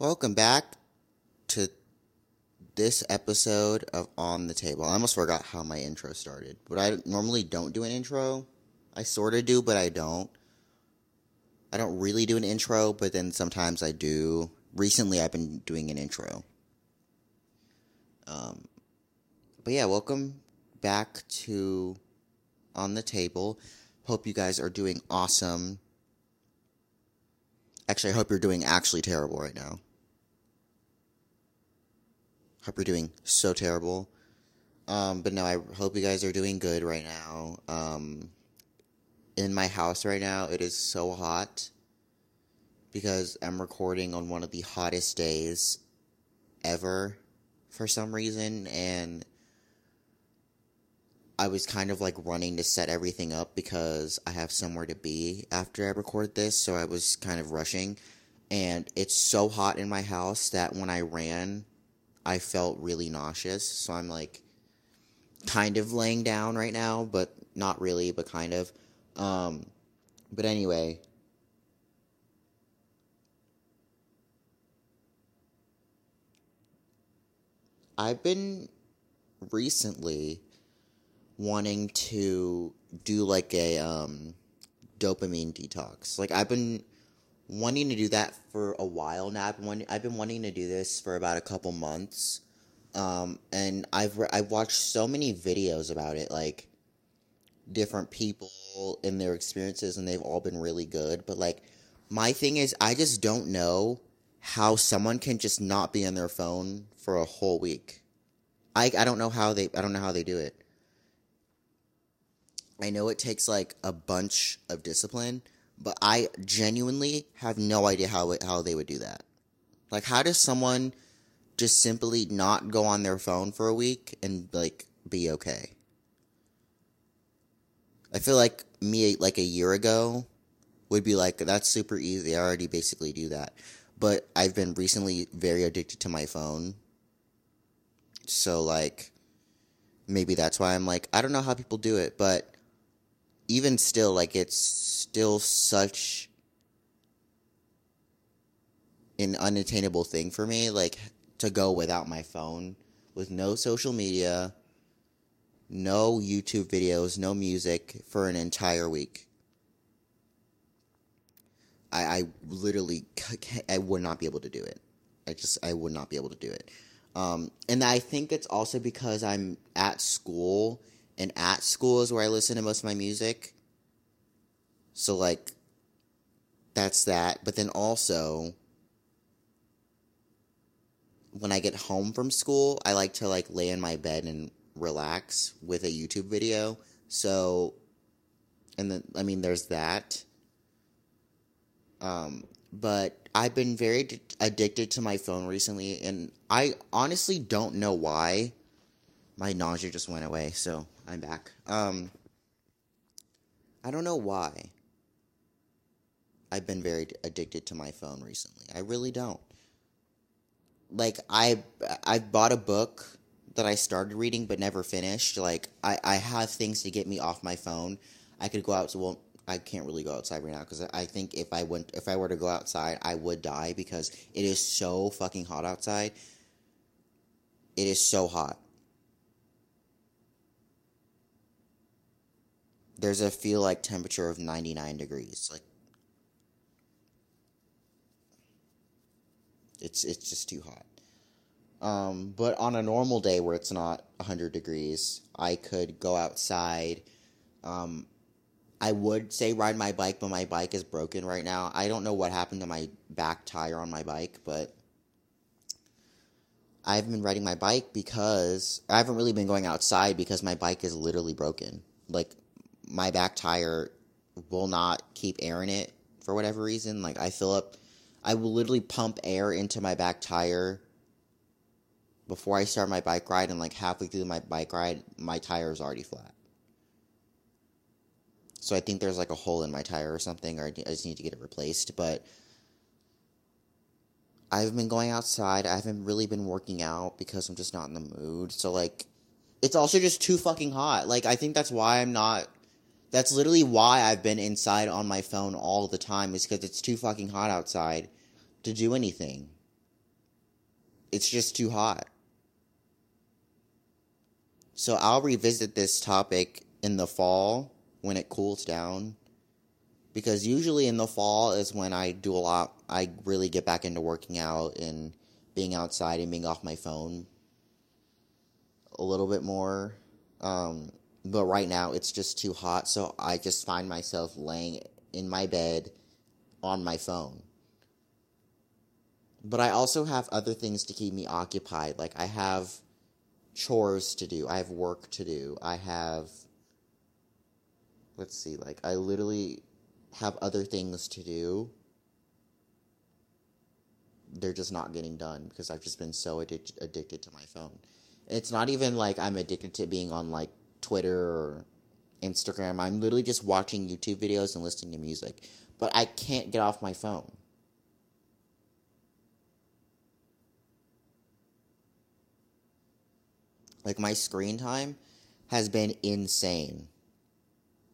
Welcome back to this episode of On the Table. I almost forgot how my intro started, but I normally don't do an intro. I sort of do, but I don't. I don't really do an intro, but then sometimes I do. Recently, I've been doing an intro. Um, but yeah, welcome back to On the Table. Hope you guys are doing awesome. Actually, I hope you're doing actually terrible right now. Hope you're doing so terrible. Um, but no, I hope you guys are doing good right now. Um, in my house right now, it is so hot because I'm recording on one of the hottest days ever for some reason, and I was kind of like running to set everything up because I have somewhere to be after I record this, so I was kind of rushing. And it's so hot in my house that when I ran, I felt really nauseous. So I'm like kind of laying down right now, but not really, but kind of. Um, but anyway. I've been recently wanting to do like a um, dopamine detox. Like I've been wanting to do that for a while now. I've been wanting, I've been wanting to do this for about a couple months, um, and I've re- I've watched so many videos about it, like different people in their experiences, and they've all been really good. But like my thing is, I just don't know how someone can just not be on their phone for a whole week. I I don't know how they I don't know how they do it. I know it takes like a bunch of discipline, but I genuinely have no idea how how they would do that. Like, how does someone just simply not go on their phone for a week and like be okay? I feel like me like a year ago would be like that's super easy. I already basically do that. But I've been recently very addicted to my phone. So like maybe that's why I'm like I don't know how people do it, but even still, like it's still such an unattainable thing for me, like to go without my phone, with no social media, no YouTube videos, no music for an entire week. I, I literally, I would not be able to do it. I just, I would not be able to do it. Um, and I think it's also because I'm at school and at school is where I listen to most of my music. So like that's that. But then also when I get home from school, I like to like lay in my bed and relax with a YouTube video. So and then I mean there's that. Um but I've been very d- addicted to my phone recently and I honestly don't know why. My nausea just went away, so I'm back. Um, I don't know why. I've been very addicted to my phone recently. I really don't. Like I I bought a book that I started reading but never finished. Like I I have things to get me off my phone. I could go out well I can't really go outside right now because I think if I went if I were to go outside I would die because it is so fucking hot outside. It is so hot. There's a feel like temperature of 99 degrees like it's it's just too hot. Um, but on a normal day where it's not 100 degrees i could go outside. Um, i would say ride my bike but my bike is broken right now. I don't know what happened to my back tire on my bike but i've been riding my bike because i haven't really been going outside because my bike is literally broken. Like my back tire will not keep air in it for whatever reason. Like I fill up, I will literally pump air into my back tire before I start my bike ride, and like halfway through my bike ride, my tire is already flat. So I think there's like a hole in my tire or something, or I just need to get it replaced. But I've been going outside. I haven't really been working out because I'm just not in the mood. So like, it's also just too fucking hot. Like I think that's why I'm not that's literally why I've been inside on my phone all the time, is because it's too fucking hot outside to do anything. it's just too hot. So I'll revisit this topic in the fall when it cools down. Because usually in the fall is when I do a lot, I really get back into working out and being outside and being off my phone a little bit more. Um, but right now it's just too hot, so I just find myself laying in my bed on my phone. But I also have other things to keep me occupied. Like I have chores to do, I have work to do, I have let's see, like I literally have other things to do. They're just not getting done because I've just been so addic- addicted to my phone. It's not even like I'm addicted to being on like Twitter or Instagram. I'm literally just watching YouTube videos and listening to music. But I can't get off my phone. Like my screen time has been insane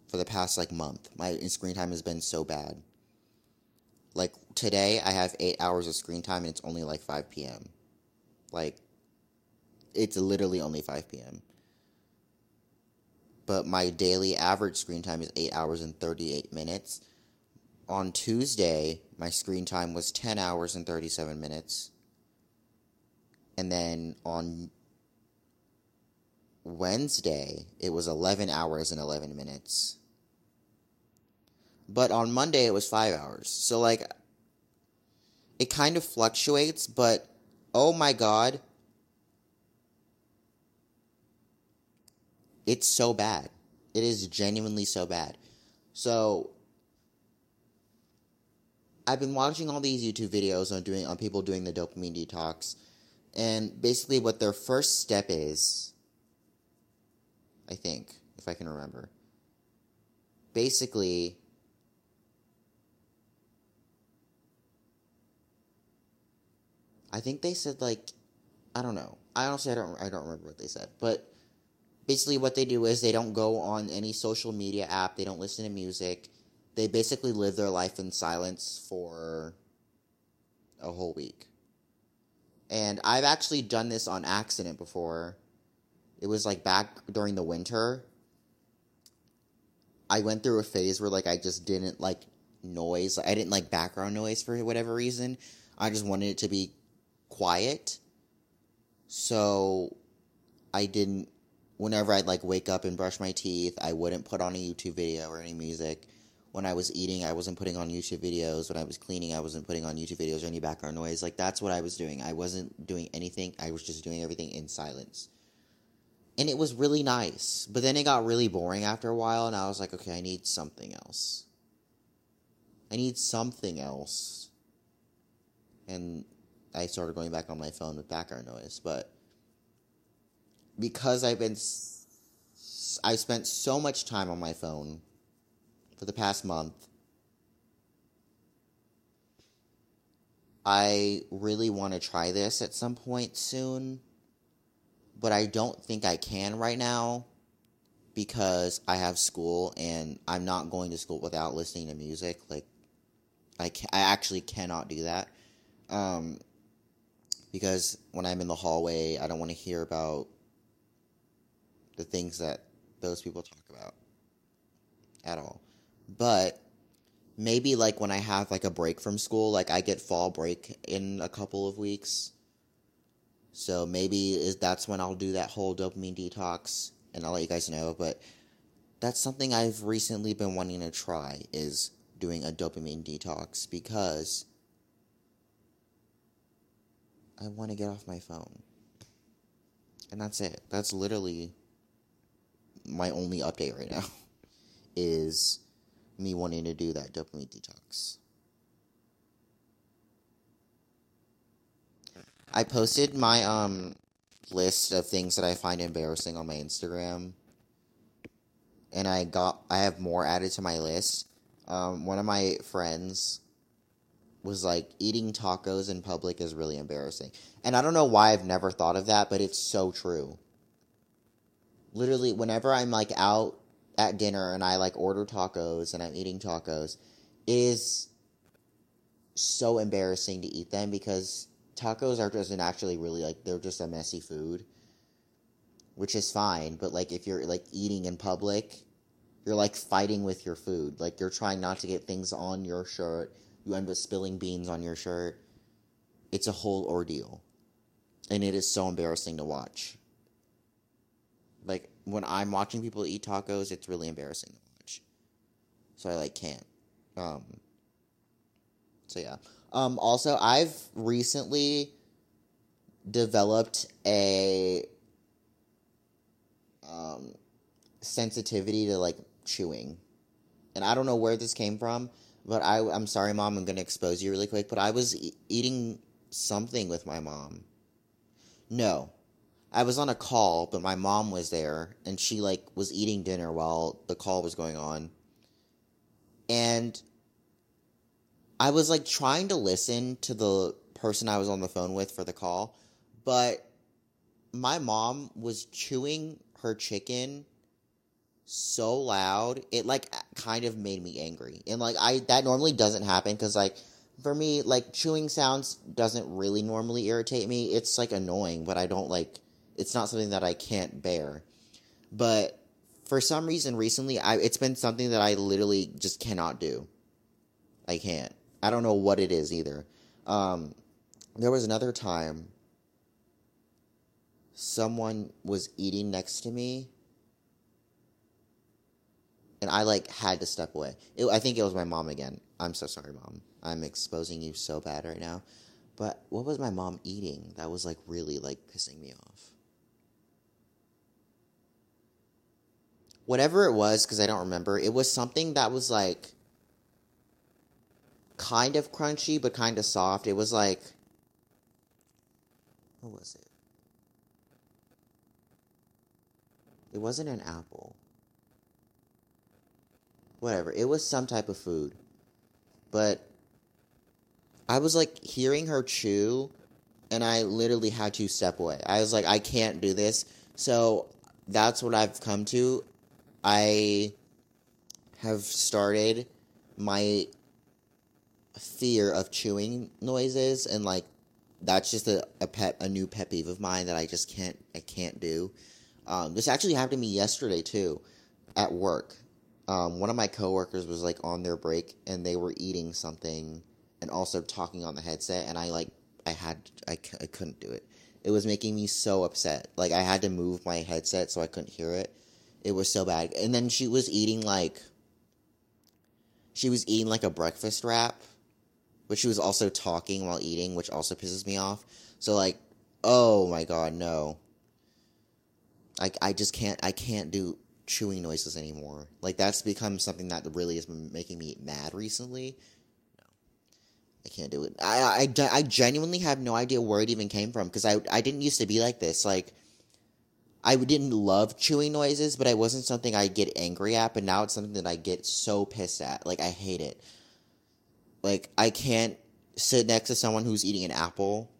for the past like month. My screen time has been so bad. Like today I have 8 hours of screen time and it's only like 5 p.m. Like it's literally only 5 p.m. But my daily average screen time is 8 hours and 38 minutes. On Tuesday, my screen time was 10 hours and 37 minutes. And then on Wednesday, it was 11 hours and 11 minutes. But on Monday, it was 5 hours. So, like, it kind of fluctuates, but oh my god, it's so bad. It is genuinely so bad. So, I've been watching all these YouTube videos on doing on people doing the dopamine detox, and basically what their first step is I think, if I can remember. Basically, I think they said like I don't know. I honestly I don't I don't remember what they said, but basically what they do is they don't go on any social media app, they don't listen to music. They basically live their life in silence for a whole week. And I've actually done this on accident before it was like back during the winter. I went through a phase where like I just didn't like noise. I didn't like background noise for whatever reason. I just wanted it to be quiet. So I didn't whenever I'd like wake up and brush my teeth, I wouldn't put on a YouTube video or any music. When I was eating, I wasn't putting on YouTube videos. When I was cleaning, I wasn't putting on YouTube videos or any background noise. Like that's what I was doing. I wasn't doing anything. I was just doing everything in silence and it was really nice. But then it got really boring after a while, and I was like, okay, I need something else. I need something else. And I started going back on my phone with background noise, but because I've been I spent so much time on my phone for the past month. I really want to try this at some point soon but I don't think I can right now because I have school and I'm not going to school without listening to music. Like, I, I actually cannot do that. Um, because when I'm in the hallway, I don't want to hear about the things that those people talk about at all. But maybe like when I have like a break from school, like I get fall break in a couple of weeks so maybe is that's when I'll do that whole dopamine detox and I'll let you guys know, but that's something I've recently been wanting to try is doing a dopamine detox because I want to get off my phone. And that's it. That's literally my only update right now is me wanting to do that dopamine detox. I posted my um list of things that I find embarrassing on my Instagram, and I got I have more added to my list. Um, one of my friends was like eating tacos in public is really embarrassing, and I don't know why I've never thought of that, but it's so true. Literally, whenever I'm like out at dinner and I like order tacos and I'm eating tacos, it is so embarrassing to eat them because tacos are just actually really like they're just a messy food, which is fine. But like if you're like eating in public, you're like fighting with your food. Like you're trying not to get things on your shirt. You end up spilling beans on your shirt. It's a whole ordeal, and it is so embarrassing to watch. Like when I'm watching people eat tacos, it's really embarrassing to watch. So I like can't. Um. So yeah. Um, also, I've recently developed a um, sensitivity to like chewing, and I don't know where this came from. But I, I'm sorry, mom. I'm gonna expose you really quick. But I was e- eating something with my mom. No, I was on a call, but my mom was there, and she like was eating dinner while the call was going on, and I was like trying to listen to the person I was on the phone with for the call, but my mom was chewing her chicken so loud it like kind of made me angry. And like i that normally doesn't happen because like for me like chewing sounds doesn't really normally irritate me. It's like annoying but i don't like it's not something that i can't bear but for some reason recently i it's been something that i literally just cannot do i can't I don't know what it is either. Um, there was another time someone was eating next to me and I like had to step away. It, I think it was my mom again. I'm so sorry, mom. I'm exposing you so bad right now. But what was my mom eating that was like really like pissing me off? Whatever it was, because I don't remember, it was something that was like kind of crunchy but kind of soft. It was like what was it? It wasn't an apple. Whatever. It was some type of food. But I was like hearing her chew and I literally had to step away. I was like I can't do this. So that's what I've come to. I have started my fear of chewing noises and like that's just a, a pet a new pet peeve of mine that I just can't I can't do. Um, this actually happened to me yesterday too, at work. Um, one of my coworkers was like on their break and they were eating something and also talking on the headset and I like I had I, I couldn't do it. It was making me so upset. Like I had to move my headset so I couldn't hear it. It was so bad. And then she was eating like she was eating like a breakfast wrap but she was also talking while eating, which also pisses me off. So like, oh my god, no. I I just can't I can't do chewing noises anymore. Like that's become something that really has been making me mad recently. No, I can't do it. I I, I genuinely have no idea where it even came from because I I didn't used to be like this. Like. I didn't love chewing noises, but it wasn't something I get angry at. But now it's something that I get so pissed at. Like I hate it. Like I can't sit next to someone who's eating an apple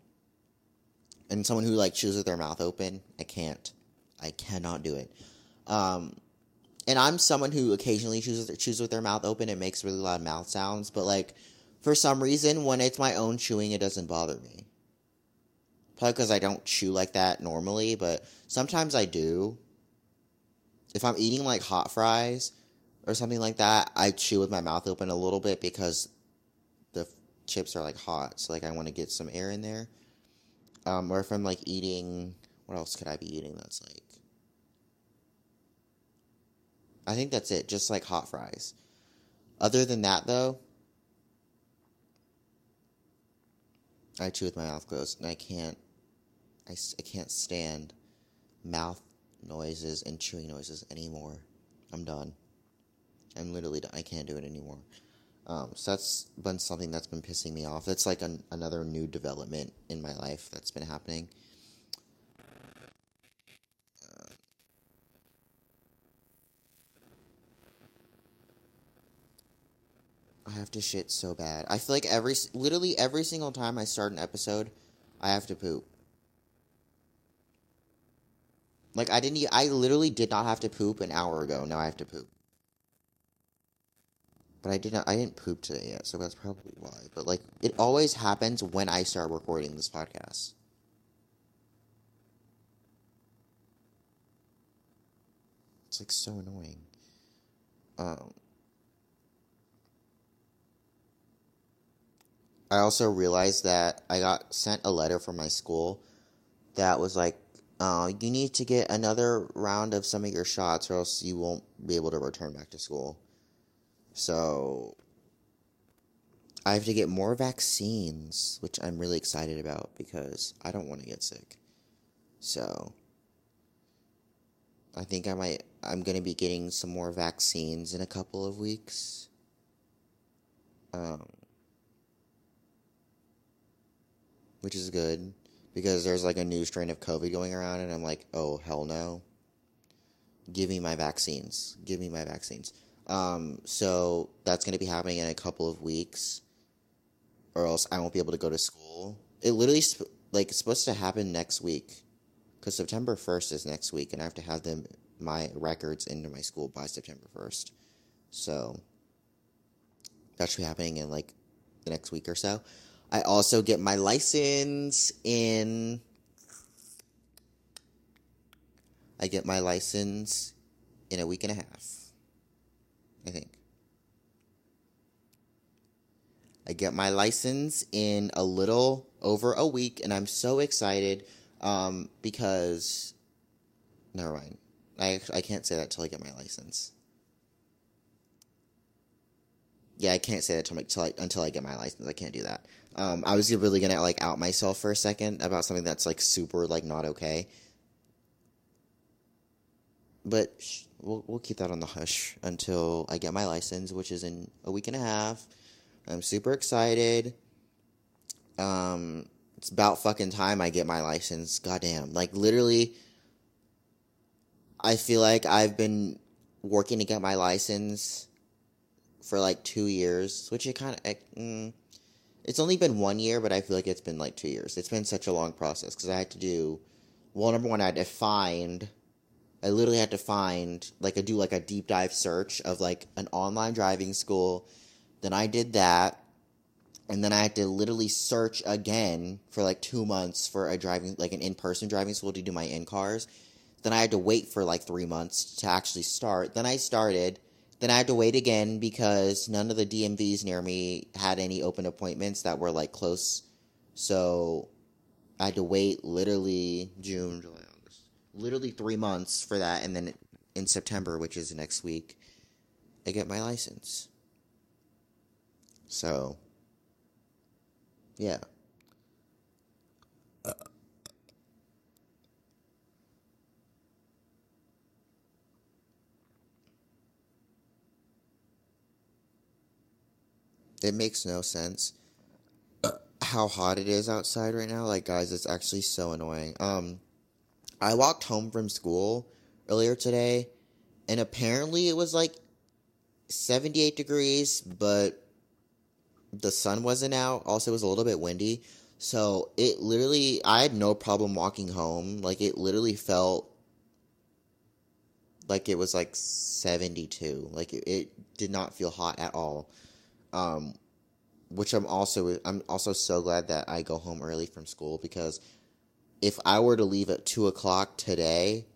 and someone who like chews with their mouth open. I can't. I cannot do it. Um, and I'm someone who occasionally chews chews with their mouth open. It makes really loud mouth sounds, but like for some reason, when it's my own chewing, it doesn't bother me. Probably because I don't chew like that normally, but sometimes I do. If I'm eating like hot fries or something like that, I chew with my mouth open a little bit because the chips are like hot, so like I want to get some air in there. Um, or if I'm like eating, what else could I be eating that's like? I think that's it, just like hot fries. Other than that, though, I chew with my mouth closed, and I can't, I, I can't stand mouth noises and chewing noises anymore. I'm done. I'm literally done. I can't do it anymore. Um, so that's been something that's been pissing me off. That's like an, another new development in my life that's been happening. Uh, I have to shit so bad. I feel like every literally every single time I start an episode, I have to poop. Like I didn't I literally did not have to poop an hour ago. Now I have to poop. But I didn't. I didn't poop today yet, so that's probably why. But like, it always happens when I start recording this podcast. It's like so annoying. Um, I also realized that I got sent a letter from my school that was like, uh, you need to get another round of some of your shots, or else you won't be able to return back to school. So I have to get more vaccines, which I'm really excited about because I don't want to get sick. So I think I might I'm going to be getting some more vaccines in a couple of weeks. Um which is good because there's like a new strain of COVID going around and I'm like, "Oh, hell no." Give me my vaccines. Give me my vaccines. Um, so that's going to be happening in a couple of weeks, or else I won't be able to go to school. It literally like it's supposed to happen next week, because September first is next week, and I have to have them my records into my school by September first. So that should be happening in like the next week or so. I also get my license in. I get my license in a week and a half. I think. I get my license in a little over a week, and I'm so excited um, because. Never mind. I, I can't say that till I get my license. Yeah, I can't say that till, till I, until I get my license. I can't do that. Um, I was really gonna like out myself for a second about something that's like super like not okay. But sh- we'll we'll keep that on the hush until I get my license, which is in a week and a half. I'm super excited. Um, it's about fucking time I get my license. Goddamn, like literally. I feel like I've been working to get my license for like two years, which it kind of. Mm, it's only been one year, but I feel like it's been like two years. It's been such a long process because I had to do. Well, number one, I had to find I literally had to find like I do like a deep dive search of like an online driving school. Then I did that. And then I had to literally search again for like two months for a driving like an in person driving school to do my in cars. Then I had to wait for like three months to actually start. Then I started. Then I had to wait again because none of the DMVs near me had any open appointments that were like close. So I had to wait literally June, July, August, literally three months for that, and then in September, which is next week, I get my license. So, yeah. Uh. It makes no sense how hot it is outside right now. Like, guys, it's actually so annoying. Um, I walked home from school earlier today, and apparently it was like 78 degrees, but the sun wasn't out. Also, it was a little bit windy. So it literally, I had no problem walking home. Like, it literally felt like it was like 72. Like, it, it did not feel hot at all. Um, which I'm also, I'm also so glad that I go home early from school because if I were to leave at two o'clock today,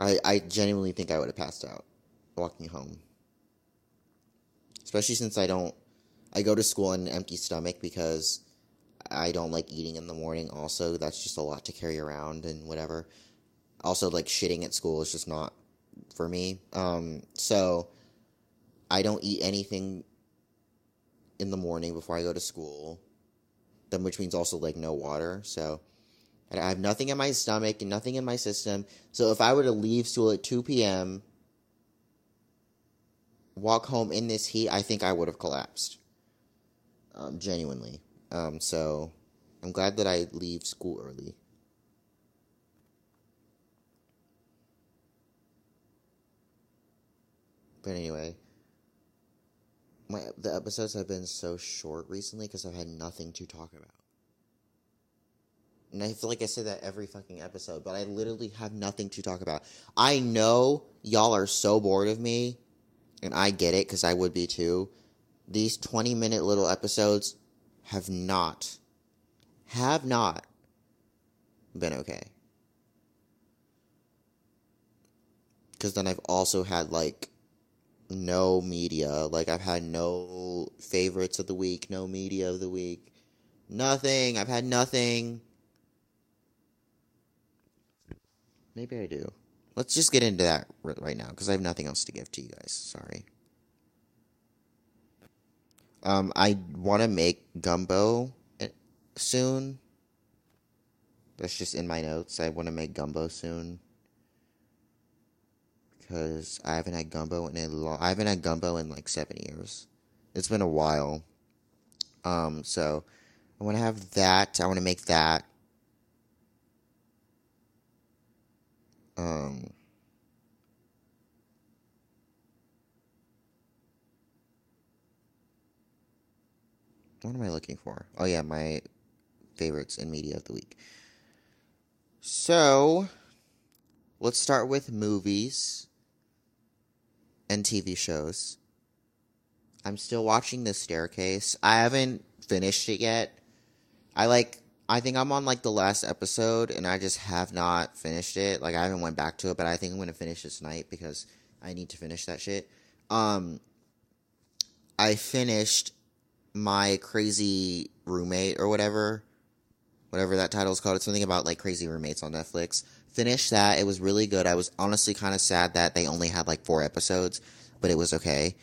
I I genuinely think I would have passed out walking home. Especially since I don't I go to school on an empty stomach because I don't like eating in the morning also. That's just a lot to carry around and whatever. Also like shitting at school is just not for me. Um so I don't eat anything in the morning before I go to school. Then which means also like no water. So I have nothing in my stomach and nothing in my system. So if I were to leave school at 2 p.m., walk home in this heat, I think I would have collapsed. Um, genuinely. Um, so I'm glad that I leave school early. But anyway, my the episodes have been so short recently because I've had nothing to talk about. And I feel like I say that every fucking episode, but I literally have nothing to talk about. I know y'all are so bored of me and I get it because I would be too. These 20 minute little episodes have not, have not been okay. Because then I've also had like no media. Like I've had no favorites of the week, no media of the week. Nothing. I've had nothing. Maybe I do. Let's just get into that right now because I have nothing else to give to you guys. Sorry. Um, I want to make gumbo eh, soon. That's just in my notes. I want to make gumbo soon because I haven't had gumbo in a long. I haven't had gumbo in like seven years. It's been a while. Um, so I want to have that. I want to make that. Um, what am I looking for? Oh yeah, my favorites in media of the week. So, let's start with movies and TV shows. I'm still watching The Staircase. I haven't finished it yet. I like I think I'm on like the last episode and I just have not finished it. Like I haven't went back to it, but I think I'm going to finish this night because I need to finish that shit. Um I finished my crazy roommate or whatever. Whatever that title is called. It's something about like crazy roommates on Netflix. Finished that. It was really good. I was honestly kind of sad that they only had like four episodes, but it was okay.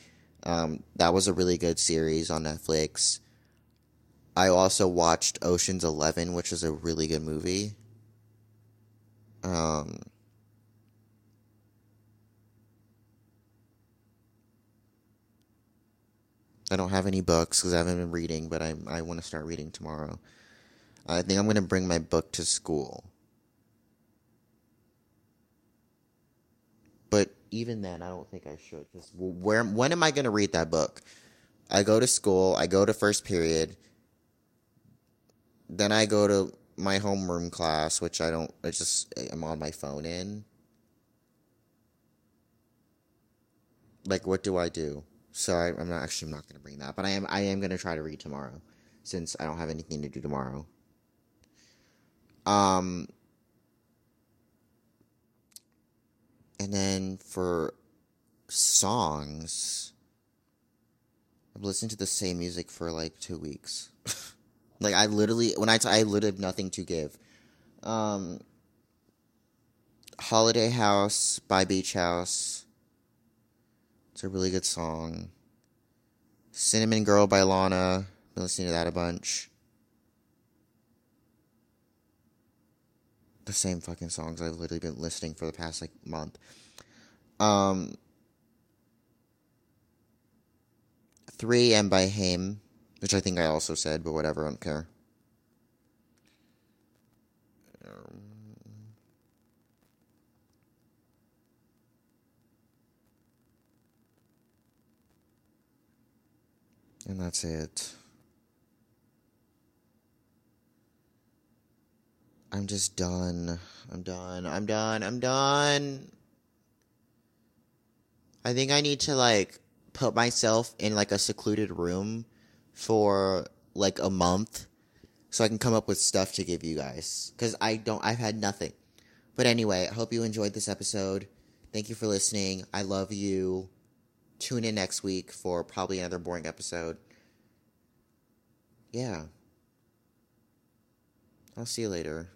Um, that was a really good series on Netflix. I also watched Ocean's Eleven, which is a really good movie. Um, I don't have any books because I haven't been reading, but I I want to start reading tomorrow. I think I'm going to bring my book to school. But even then, I don't think I should. Because where when am I going to read that book? I go to school. I go to first period. Then I go to my homeroom class, which I don't. I just I'm on my phone in. Like, what do I do? So I, am not actually I'm not going to bring that, but I am I am going to try to read tomorrow, since I don't have anything to do tomorrow. Um, and then for songs, I've listened to the same music for like two weeks. like I literally, when I, t- I literally have nothing to give. Um, Holiday House by Beach House. It's a really good song. Cinnamon Girl by Lana. Been listening to that a bunch. The same fucking songs I've literally been listening for the past like month. Um, 3AM by Haim, which I think I also said, but whatever, I don't care. and that's it. I'm just done. I'm done. I'm done. I'm done. I think I need to like put myself in like a secluded room for like a month so I can come up with stuff to give you guys cuz I don't I've had nothing. But anyway, I hope you enjoyed this episode. Thank you for listening. I love you. Tune in next week for probably another boring episode. Yeah. I'll see you later.